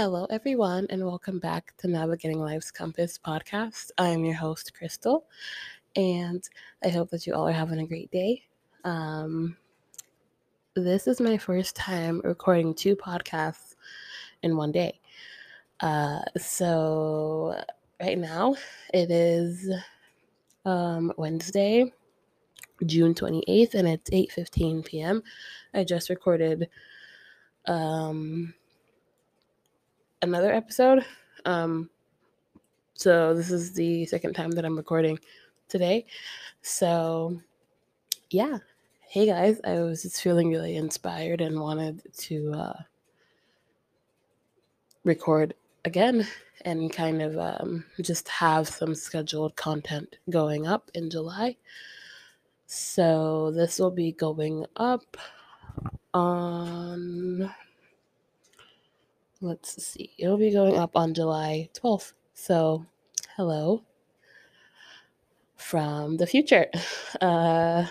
Hello, everyone, and welcome back to Navigating Life's Compass podcast. I'm your host, Crystal, and I hope that you all are having a great day. Um, this is my first time recording two podcasts in one day. Uh, so, right now it is um, Wednesday, June 28th, and it's 8:15 p.m. I just recorded um another episode. Um, so this is the second time that I'm recording today. So yeah. Hey guys, I was just feeling really inspired and wanted to uh, record again and kind of um, just have some scheduled content going up in July. So this will be going up on let's see, it'll be going up on July 12th. So, hello from the future. Uh,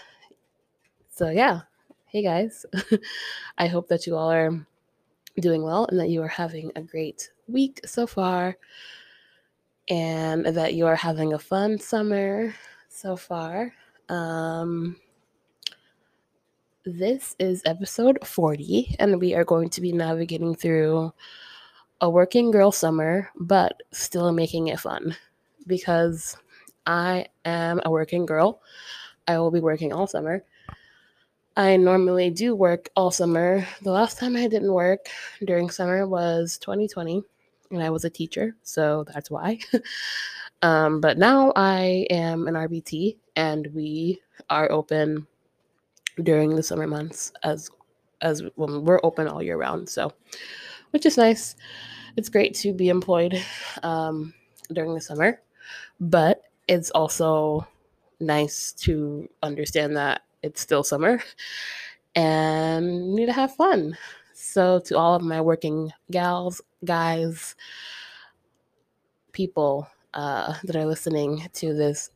so, yeah, hey guys. I hope that you all are doing well and that you are having a great week so far and that you are having a fun summer so far. Um, this is episode 40, and we are going to be navigating through a working girl summer, but still making it fun because I am a working girl. I will be working all summer. I normally do work all summer. The last time I didn't work during summer was 2020, and I was a teacher, so that's why. um, but now I am an RBT, and we are open during the summer months as as when we're open all year round. So, which is nice. It's great to be employed um, during the summer, but it's also nice to understand that it's still summer and need to have fun. So, to all of my working gals, guys, people uh, that are listening to this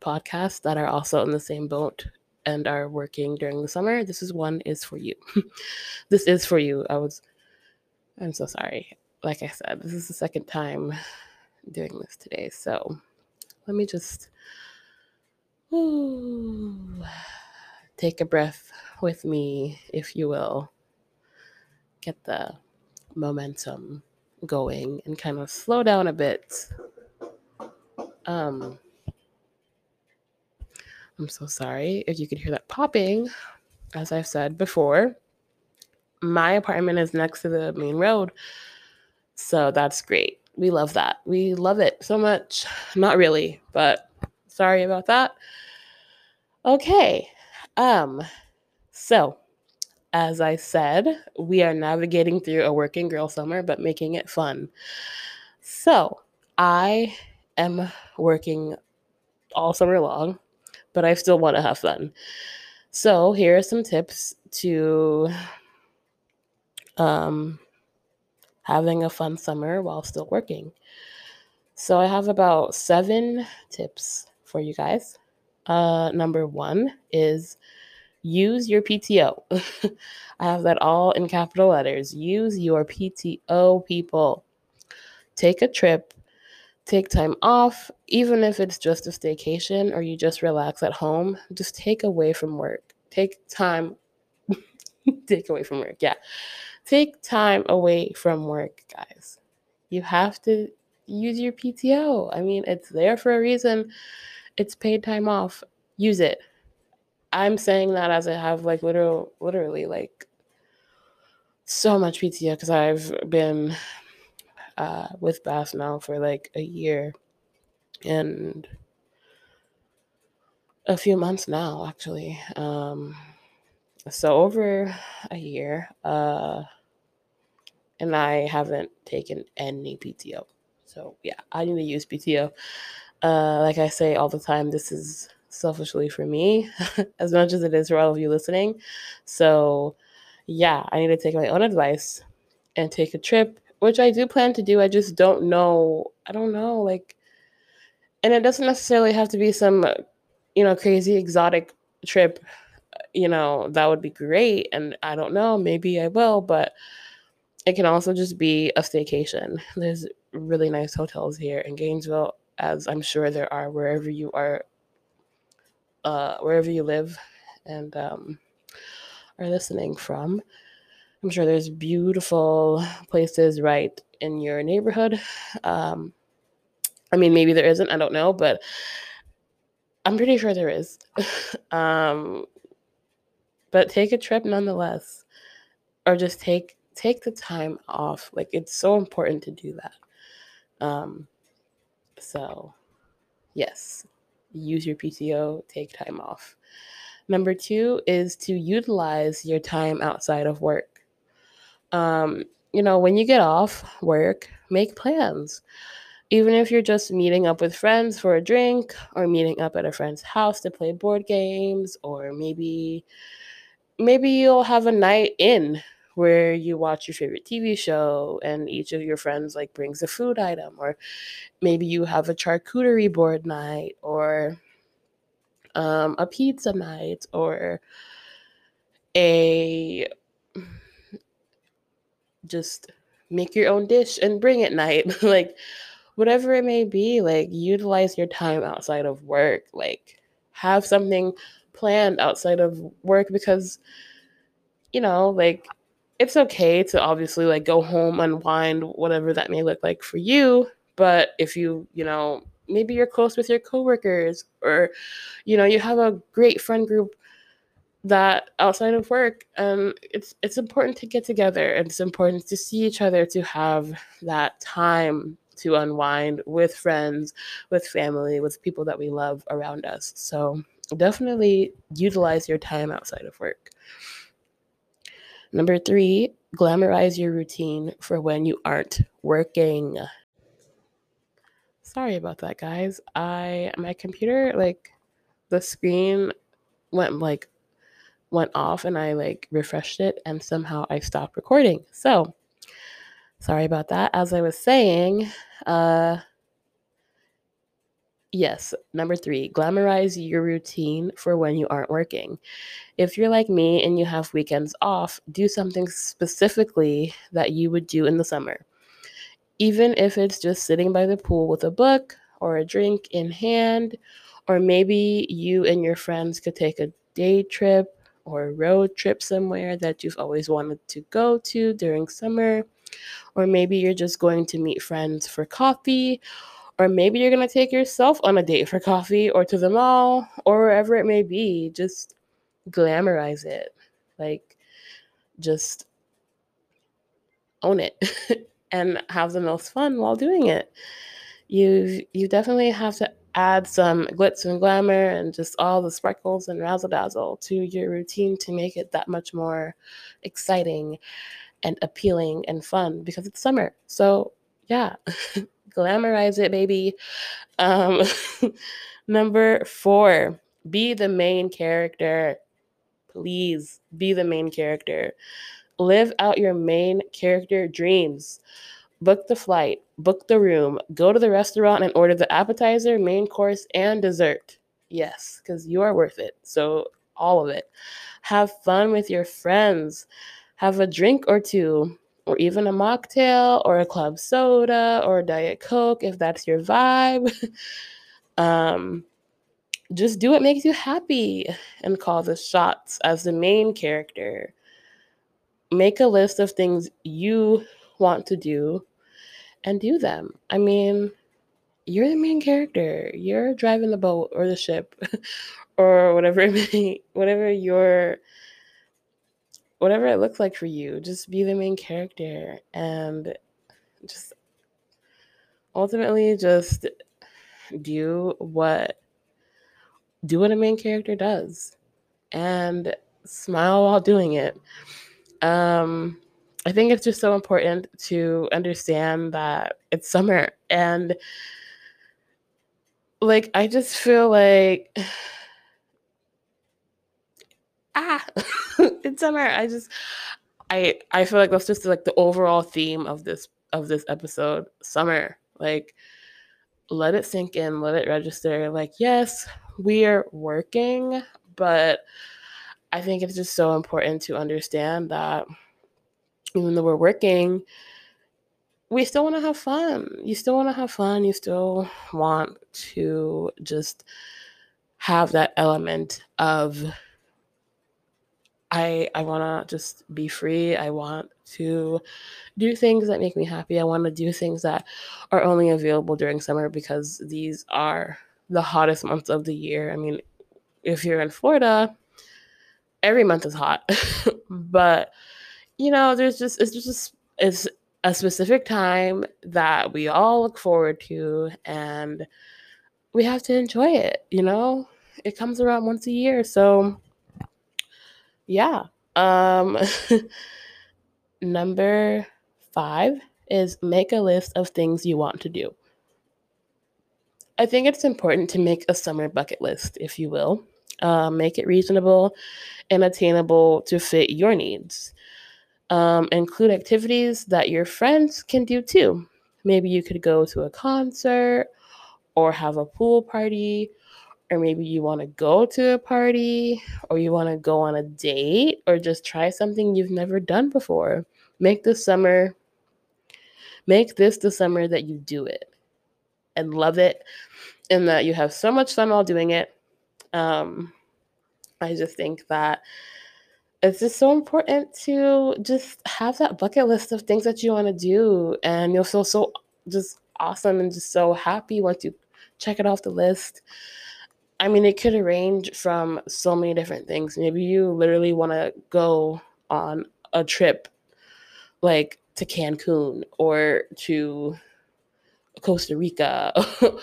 podcast that are also in the same boat and are working during the summer, this is one is for you. this is for you. I was I'm so sorry. Like I said, this is the second time doing this today. So let me just ooh, take a breath with me, if you will. Get the momentum going and kind of slow down a bit. Um, I'm so sorry if you could hear that popping. As I've said before, my apartment is next to the main road. So that's great. We love that. We love it so much. Not really, but sorry about that. Okay. Um so as I said, we are navigating through a working girl summer but making it fun. So, I am working all summer long but I still want to have fun. So here are some tips to um, having a fun summer while still working. So I have about seven tips for you guys. Uh, number one is use your PTO. I have that all in capital letters. Use your PTO, people. Take a trip take time off, even if it's just a staycation or you just relax at home, just take away from work. Take time, take away from work. Yeah. Take time away from work, guys. You have to use your PTO. I mean, it's there for a reason. It's paid time off. Use it. I'm saying that as I have like literal literally like so much PTO because I've been uh, with Bass now for like a year and a few months now, actually. Um, so over a year, uh, and I haven't taken any PTO. So yeah, I need to use PTO. Uh, like I say all the time, this is selfishly for me as much as it is for all of you listening. So yeah, I need to take my own advice and take a trip which I do plan to do. I just don't know. I don't know, like, and it doesn't necessarily have to be some, you know, crazy exotic trip. You know, that would be great. And I don't know, maybe I will, but it can also just be a staycation. There's really nice hotels here in Gainesville, as I'm sure there are wherever you are, uh, wherever you live, and um, are listening from. I'm sure there's beautiful places right in your neighborhood. Um, I mean, maybe there isn't. I don't know, but I'm pretty sure there is. um, but take a trip nonetheless, or just take take the time off. Like it's so important to do that. Um, so, yes, use your PTO, take time off. Number two is to utilize your time outside of work. Um, you know, when you get off work, make plans. Even if you're just meeting up with friends for a drink or meeting up at a friend's house to play board games or maybe maybe you'll have a night in where you watch your favorite TV show and each of your friends like brings a food item or maybe you have a charcuterie board night or um, a pizza night or a just make your own dish and bring it night. Like whatever it may be like utilize your time outside of work like have something planned outside of work because you know like it's okay to obviously like go home unwind whatever that may look like for you. But if you you know maybe you're close with your coworkers or you know you have a great friend group that outside of work um it's it's important to get together and it's important to see each other to have that time to unwind with friends with family with people that we love around us. So definitely utilize your time outside of work. Number three glamorize your routine for when you aren't working. Sorry about that guys. I my computer like the screen went like went off and I like refreshed it and somehow I stopped recording. So sorry about that. As I was saying, uh yes, number 3, glamorize your routine for when you aren't working. If you're like me and you have weekends off, do something specifically that you would do in the summer. Even if it's just sitting by the pool with a book or a drink in hand, or maybe you and your friends could take a day trip or a road trip somewhere that you've always wanted to go to during summer. Or maybe you're just going to meet friends for coffee. Or maybe you're going to take yourself on a date for coffee or to the mall or wherever it may be. Just glamorize it. Like, just own it and have the most fun while doing it. You you definitely have to add some glitz and glamour and just all the sparkles and razzle dazzle to your routine to make it that much more exciting and appealing and fun because it's summer. So, yeah, glamorize it, baby. Um, number four, be the main character. Please be the main character. Live out your main character dreams book the flight, book the room, go to the restaurant and order the appetizer, main course, and dessert. Yes, because you are worth it. So, all of it. Have fun with your friends. Have a drink or two, or even a mocktail, or a club soda, or Diet Coke if that's your vibe. um, just do what makes you happy and call the shots as the main character. Make a list of things you want to do and do them. I mean, you're the main character. You're driving the boat or the ship or whatever it may whatever your whatever it looks like for you. Just be the main character and just ultimately just do what do what a main character does and smile while doing it. Um I think it's just so important to understand that it's summer and like I just feel like ah it's summer. I just I I feel like that's just like the overall theme of this of this episode. Summer. Like let it sink in, let it register. Like, yes, we are working, but I think it's just so important to understand that even though we're working, we still want to have fun. You still want to have fun. You still want to just have that element of I I want to just be free. I want to do things that make me happy. I want to do things that are only available during summer because these are the hottest months of the year. I mean, if you're in Florida, every month is hot. but you know, there's just it's just it's a specific time that we all look forward to and we have to enjoy it, you know? It comes around once a year, so yeah. Um number 5 is make a list of things you want to do. I think it's important to make a summer bucket list, if you will. Uh, make it reasonable and attainable to fit your needs. Um, include activities that your friends can do too. Maybe you could go to a concert or have a pool party, or maybe you want to go to a party, or you want to go on a date, or just try something you've never done before. Make this summer, make this the summer that you do it and love it, and that you have so much fun while doing it. Um, I just think that it's just so important to just have that bucket list of things that you want to do and you'll feel so just awesome and just so happy once you check it off the list. I mean it could range from so many different things. Maybe you literally want to go on a trip like to cancun or to costa rica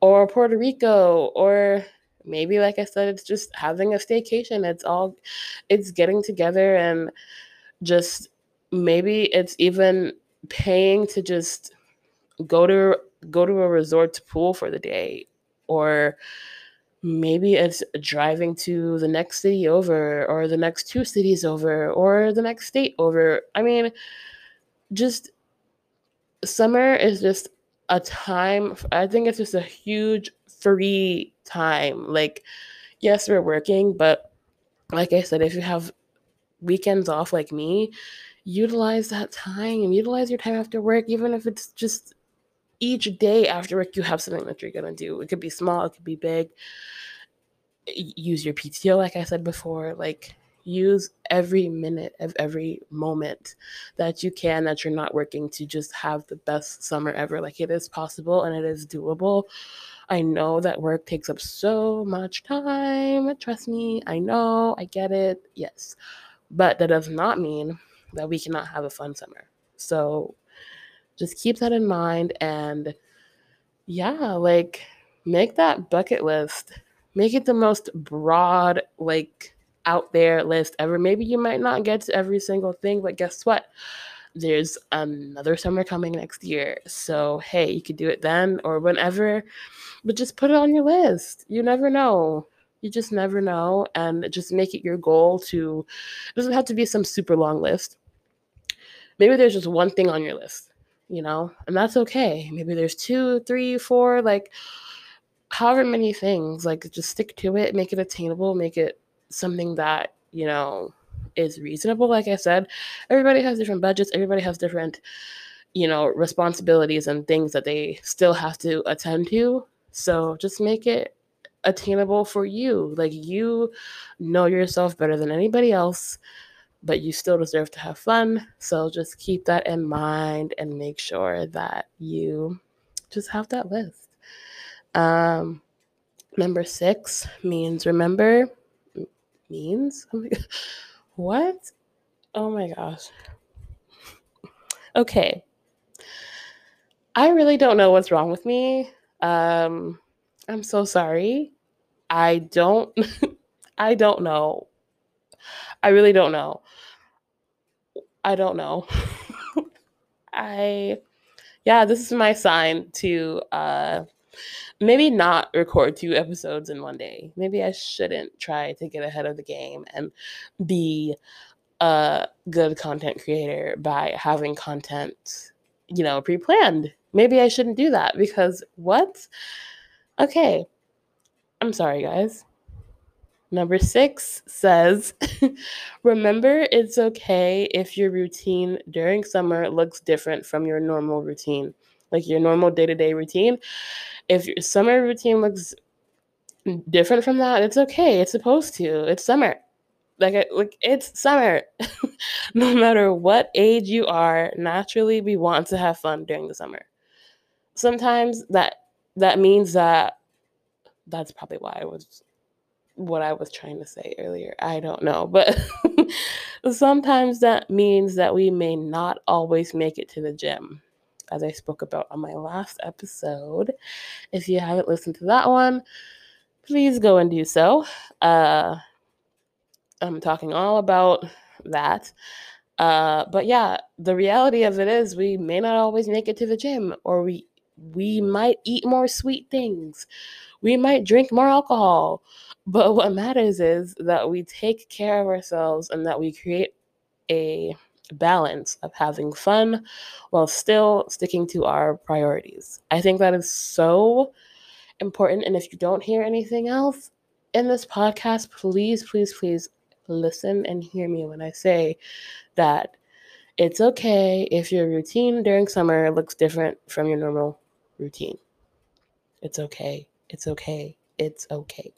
or puerto rico or maybe like i said it's just having a staycation. It's all it's getting together and just maybe it's even paying to just go to go to a resort pool for the day. Or maybe it's driving to the next city over or the next two cities over or the next state over. I mean just summer is just a time i think it's just a huge free time. Like, yes, we're working, but like I said, if you have weekends off like me, utilize that time. And utilize your time after work, even if it's just each day after work, you have something that you're going to do. It could be small, it could be big. Use your PTO, like I said before. Like, use every minute of every moment that you can that you're not working to just have the best summer ever. Like, it is possible and it is doable. I know that work takes up so much time. Trust me, I know, I get it. Yes. But that does not mean that we cannot have a fun summer. So just keep that in mind and yeah, like make that bucket list. Make it the most broad, like out there list ever. Maybe you might not get to every single thing, but guess what? There's another summer coming next year. So, hey, you could do it then or whenever but just put it on your list. You never know. You just never know. And just make it your goal to, it doesn't have to be some super long list. Maybe there's just one thing on your list, you know, and that's okay. Maybe there's two, three, four, like however many things. Like just stick to it, make it attainable, make it something that, you know, is reasonable. Like I said, everybody has different budgets, everybody has different you know responsibilities and things that they still have to attend to so just make it attainable for you. Like you know yourself better than anybody else, but you still deserve to have fun. So just keep that in mind and make sure that you just have that list. Um, number six means remember means oh what? Oh my gosh. Okay. I really don't know what's wrong with me. Um, I'm so sorry. I don't I don't know. I really don't know. I don't know. I yeah, this is my sign to uh maybe not record two episodes in one day. Maybe I shouldn't try to get ahead of the game and be a good content creator by having content, you know, pre-planned maybe I shouldn't do that because what? Okay. I'm sorry, guys. Number six says, remember it's okay if your routine during summer looks different from your normal routine, like your normal day to day routine. If your summer routine looks different from that, it's okay. It's supposed to. It's summer. Like, like it's summer. no matter what age you are, naturally we want to have fun during the summer. Sometimes that that means that that's probably why I was what I was trying to say earlier. I don't know. But sometimes that means that we may not always make it to the gym, as I spoke about on my last episode. If you haven't listened to that one, please go and do so. Uh, I'm talking all about that. Uh, but yeah, the reality of it is we may not always make it to the gym, or we we might eat more sweet things, we might drink more alcohol. But what matters is that we take care of ourselves and that we create a balance of having fun while still sticking to our priorities. I think that is so important. And if you don't hear anything else in this podcast, please, please, please listen and hear me when I say that it's okay if your routine during summer looks different from your normal routine. It's okay. It's okay. It's okay.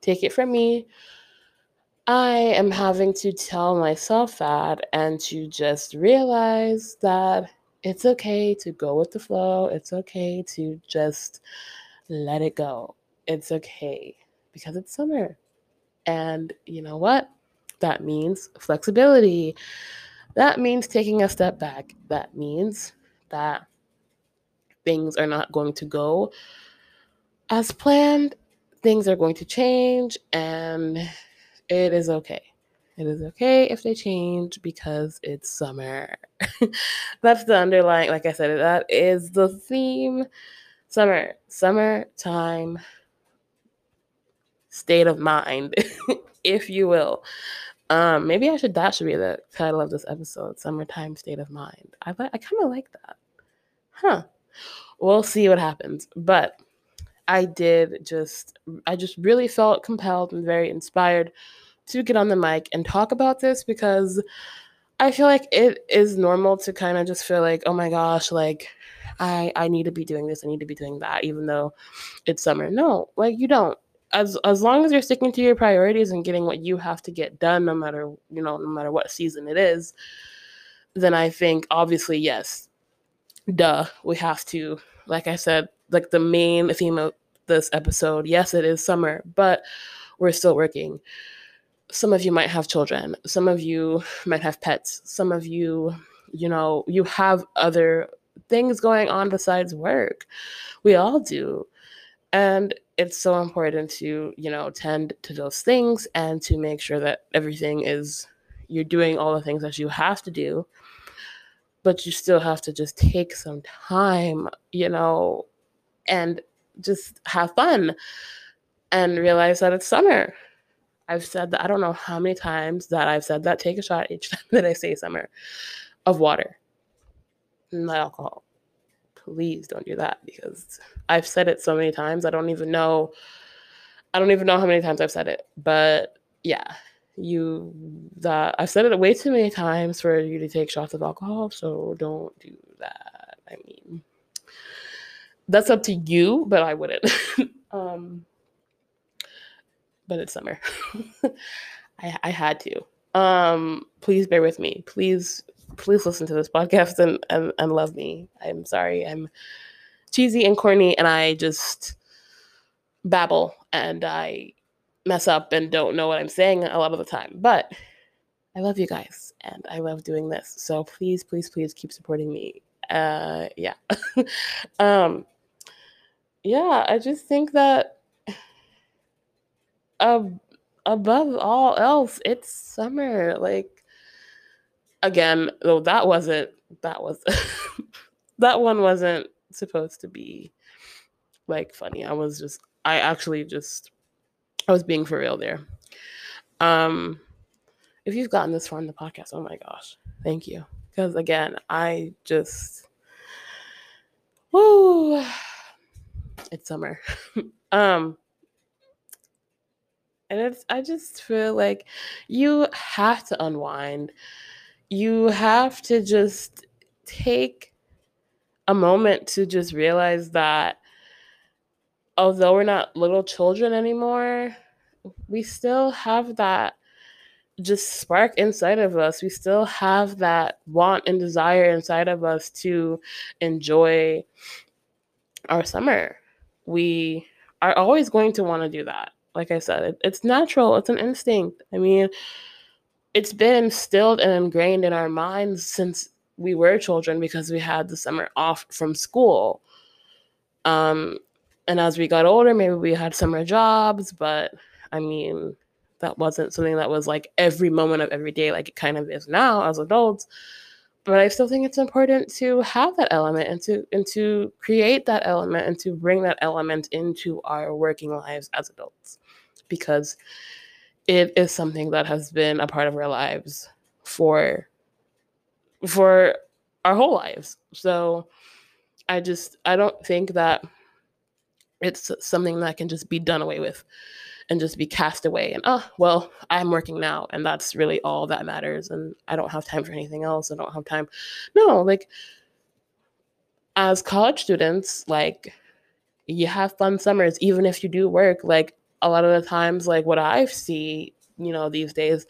Take it from me. I am having to tell myself that and to just realize that it's okay to go with the flow. It's okay to just let it go. It's okay because it's summer. And you know what? That means flexibility. That means taking a step back. That means that things are not going to go as planned. Things are going to change, and it is okay. It is okay if they change because it's summer. That's the underlying, like I said, that is the theme. Summer, summertime state of mind, if you will. Um, maybe I should that should be the title of this episode, Summertime State of Mind. I I kind of like that. Huh. We'll see what happens. But I did just I just really felt compelled and very inspired to get on the mic and talk about this because I feel like it is normal to kind of just feel like, oh my gosh, like I I need to be doing this, I need to be doing that, even though it's summer. No, like you don't. As as long as you're sticking to your priorities and getting what you have to get done, no matter you know, no matter what season it is, then I think obviously yes, duh, we have to, like I said, like the main theme of this episode. Yes, it is summer, but we're still working. Some of you might have children. Some of you might have pets. Some of you, you know, you have other things going on besides work. We all do. And it's so important to, you know, tend to those things and to make sure that everything is, you're doing all the things that you have to do. But you still have to just take some time, you know, and just have fun and realize that it's summer. I've said that I don't know how many times that I've said that. Take a shot each time that I say summer of water, not alcohol. Please don't do that because I've said it so many times. I don't even know. I don't even know how many times I've said it. But yeah, you that I've said it way too many times for you to take shots of alcohol. So don't do that. I mean, that's up to you, but I wouldn't. um, but it's summer. I, I had to. Um, please bear with me. Please, please listen to this podcast and, and, and love me. I'm sorry. I'm cheesy and corny and I just babble and I mess up and don't know what I'm saying a lot of the time. But I love you guys and I love doing this. So please, please, please keep supporting me. Uh yeah. um yeah, I just think that uh, above all else, it's summer. Like again, though that wasn't that was that one wasn't supposed to be like funny. I was just I actually just I was being for real there. Um if you've gotten this far in the podcast, oh my gosh, thank you. Because again, I just woo it's summer. um And it's I just feel like you have to unwind. You have to just take a moment to just realize that although we're not little children anymore, we still have that just spark inside of us. We still have that want and desire inside of us to enjoy our summer. We are always going to want to do that. Like I said, it, it's natural, it's an instinct. I mean, it's been instilled and ingrained in our minds since we were children because we had the summer off from school. Um, and as we got older, maybe we had summer jobs, but I mean, that wasn't something that was like every moment of every day, like it kind of is now as adults. But I still think it's important to have that element and to and to create that element and to bring that element into our working lives as adults, because it is something that has been a part of our lives for for our whole lives. So I just I don't think that it's something that can just be done away with and just be cast away and oh well i'm working now and that's really all that matters and i don't have time for anything else i don't have time. No like as college students like you have fun summers even if you do work like a lot of the times like what i see you know these days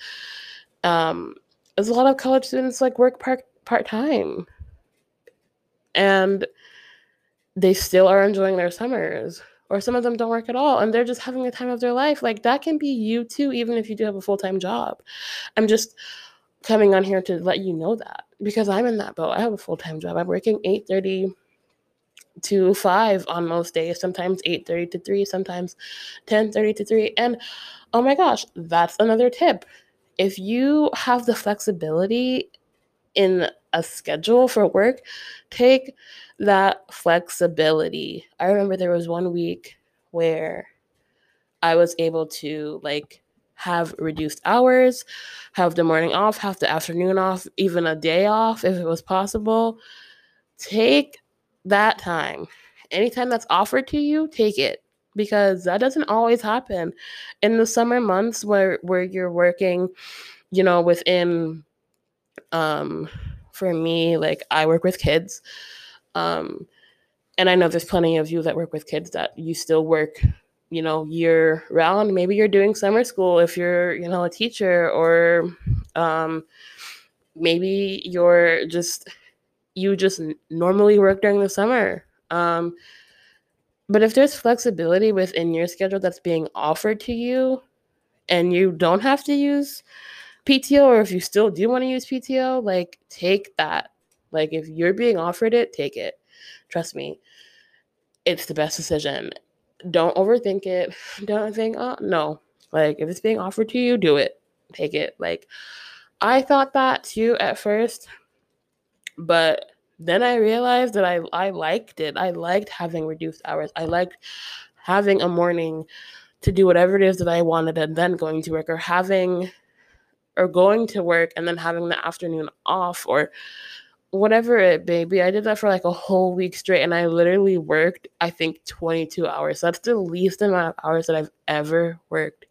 um is a lot of college students like work part part-time. And they still are enjoying their summers or some of them don't work at all and they're just having the time of their life like that can be you too even if you do have a full-time job. I'm just coming on here to let you know that because i'm in that boat. I have a full-time job. I'm working 8.30 to 5 on most days sometimes 8.30 to 3 sometimes 10.30 to 3 and oh my gosh that's another tip. If you have the flexibility in a schedule for work take that flexibility. I remember there was one week where I was able to like have reduced hours, have the morning off, have the afternoon off, even a day off if it was possible. Take that time. Anytime that's offered to you, take it because that doesn't always happen. In the summer months where where you're working, you know, within um for me like I work with kids. Um, and I know there's plenty of you that work with kids that you still work, you know, year round. Maybe you're doing summer school if you're, you know, a teacher, or um, maybe you're just you just normally work during the summer. Um, but if there's flexibility within your schedule that's being offered to you, and you don't have to use PTO, or if you still do want to use PTO, like take that like if you're being offered it, take it. Trust me. It's the best decision. Don't overthink it. Don't think, oh no. Like if it's being offered to you, do it. Take it. Like I thought that too at first, but then I realized that I I liked it. I liked having reduced hours. I liked having a morning to do whatever it is that I wanted and then going to work or having or going to work and then having the afternoon off or whatever it may be. I did that for like a whole week straight and I literally worked, I think, 22 hours. So that's the least amount of hours that I've ever worked,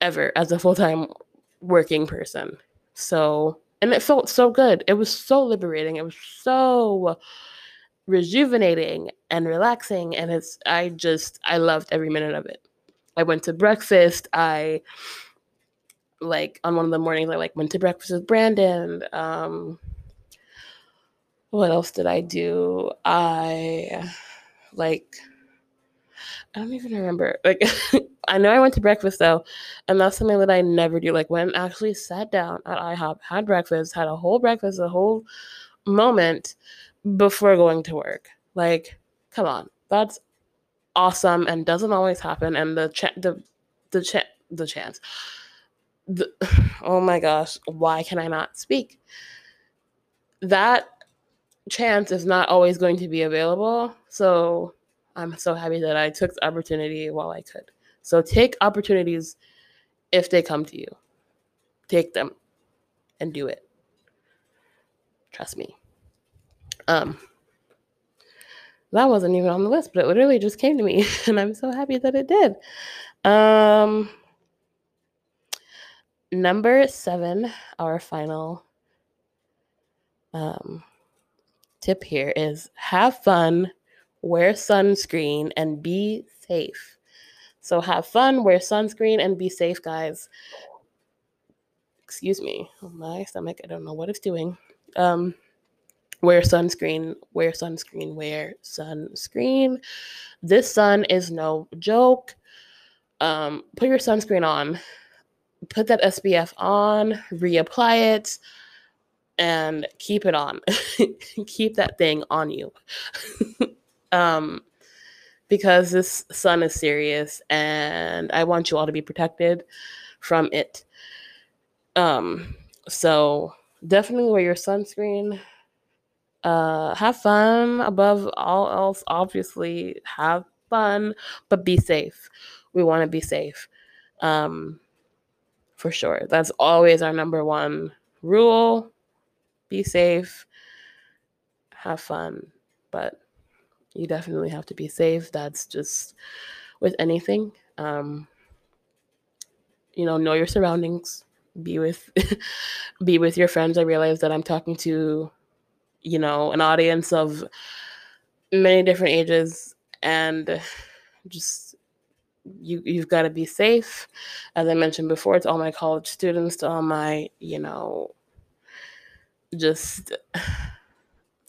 ever, as a full time working person. So, and it felt so good. It was so liberating. It was so rejuvenating and relaxing. And it's, I just, I loved every minute of it. I went to breakfast. I, like on one of the mornings, I like went to breakfast with Brandon. Um, what else did I do? I like I don't even remember. Like I know I went to breakfast though, and that's something that I never do. Like when I actually sat down at IHOP, had breakfast, had a whole breakfast, a whole moment before going to work. Like, come on, that's awesome and doesn't always happen. And the ch- the the ch- the chance. The, oh my gosh, why can I not speak? That chance is not always going to be available. So I'm so happy that I took the opportunity while I could. So take opportunities if they come to you. Take them and do it. Trust me. Um that wasn't even on the list, but it literally just came to me and I'm so happy that it did. Um, number seven, our final um, tip here is have fun, wear sunscreen, and be safe. So have fun, wear sunscreen, and be safe, guys. Excuse me, my stomach, I don't know what it's doing. Um, wear sunscreen, wear sunscreen, wear sunscreen. This sun is no joke. Um, put your sunscreen on, put that SPF on, reapply it, and keep it on. keep that thing on you. um, because this sun is serious and I want you all to be protected from it. Um, so definitely wear your sunscreen. Uh, have fun above all else. Obviously, have fun, but be safe. We want to be safe. Um, for sure. That's always our number one rule. Be safe. Have fun, but you definitely have to be safe. That's just with anything. Um, you know, know your surroundings. Be with be with your friends. I realize that I'm talking to, you know, an audience of many different ages and just you you've got to be safe. As I mentioned before, it's all my college students, to all my, you know, just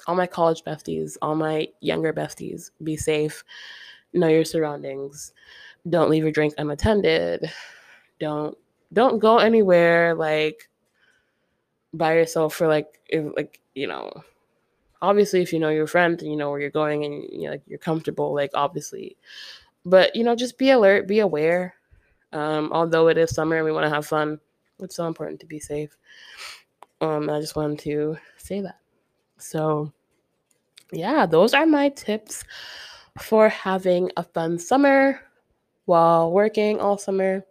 all my college besties, all my younger besties, be safe. Know your surroundings. Don't leave your drink unattended. Don't don't go anywhere like by yourself for like if, like you know obviously if you know your friend and you know where you're going and you know, like you're comfortable like obviously but you know just be alert be aware um although it is summer and we want to have fun it's so important to be safe um i just wanted to say that so yeah, those are my tips for having a fun summer while working all summer.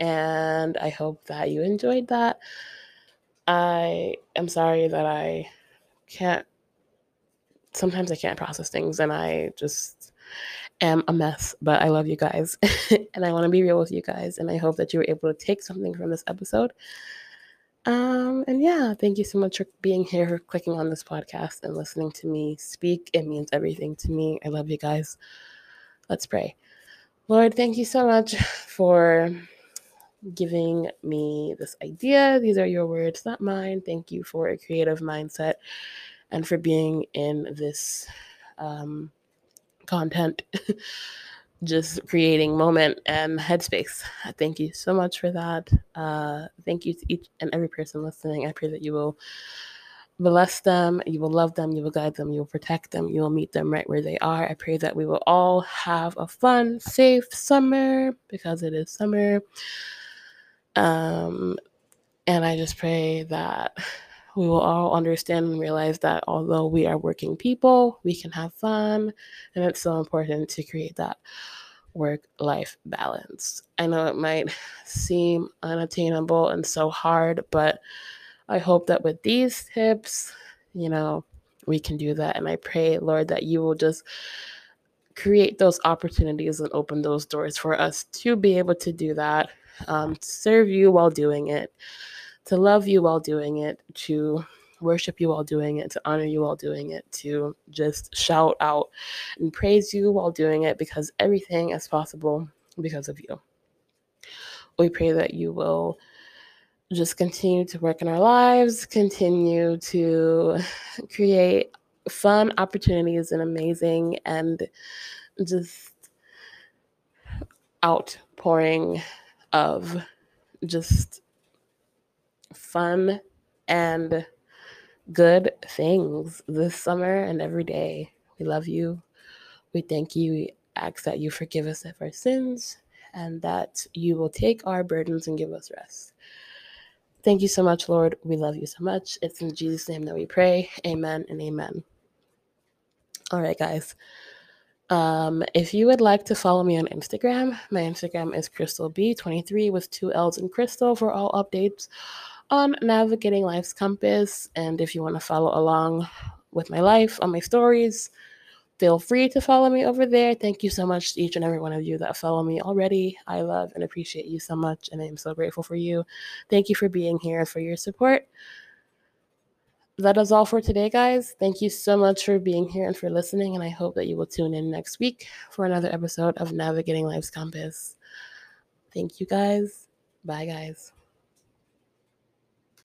And I hope that you enjoyed that. I am sorry that I can't, sometimes I can't process things and I just am a mess, but I love you guys and I want to be real with you guys. And I hope that you were able to take something from this episode um, and yeah, thank you so much for being here, for clicking on this podcast and listening to me speak. It means everything to me. I love you guys. Let's pray. Lord, thank you so much for giving me this idea. These are your words, not mine. Thank you for a creative mindset and for being in this um, content just creating moment and headspace. Thank you so much for that. Uh, thank you to each and every person listening. I pray that you will bless them, you will love them, you will guide them, you will protect them, you will meet them right where they are. I pray that we will all have a fun, safe summer because it is summer. Um, and I just pray that we will all understand and realize that although we are working people, we can have fun. And it's so important to create that work life balance. I know it might seem unattainable and so hard, but I hope that with these tips, you know, we can do that. And I pray, Lord, that you will just create those opportunities and open those doors for us to be able to do that, um, serve you while doing it, to love you while doing it, to worship you while doing it, to honor you while doing it, to just shout out and praise you while doing it because everything is possible because of you. We pray that you will just continue to work in our lives, continue to create fun opportunities and amazing and just outpouring of just fun and good things this summer and every day. We love you. We thank you. We ask that you forgive us of our sins and that you will take our burdens and give us rest. Thank you so much, Lord. We love you so much. It's in Jesus' name that we pray. Amen and amen. All right, guys. Um, if you would like to follow me on Instagram, my Instagram is Crystal B23 with two L's in Crystal for all updates on navigating life's compass. And if you want to follow along with my life on my stories, feel free to follow me over there. Thank you so much to each and every one of you that follow me already. I love and appreciate you so much, and I am so grateful for you. Thank you for being here, for your support. That is all for today, guys. Thank you so much for being here and for listening, and I hope that you will tune in next week for another episode of Navigating Life's Compass. Thank you, guys. Bye, guys.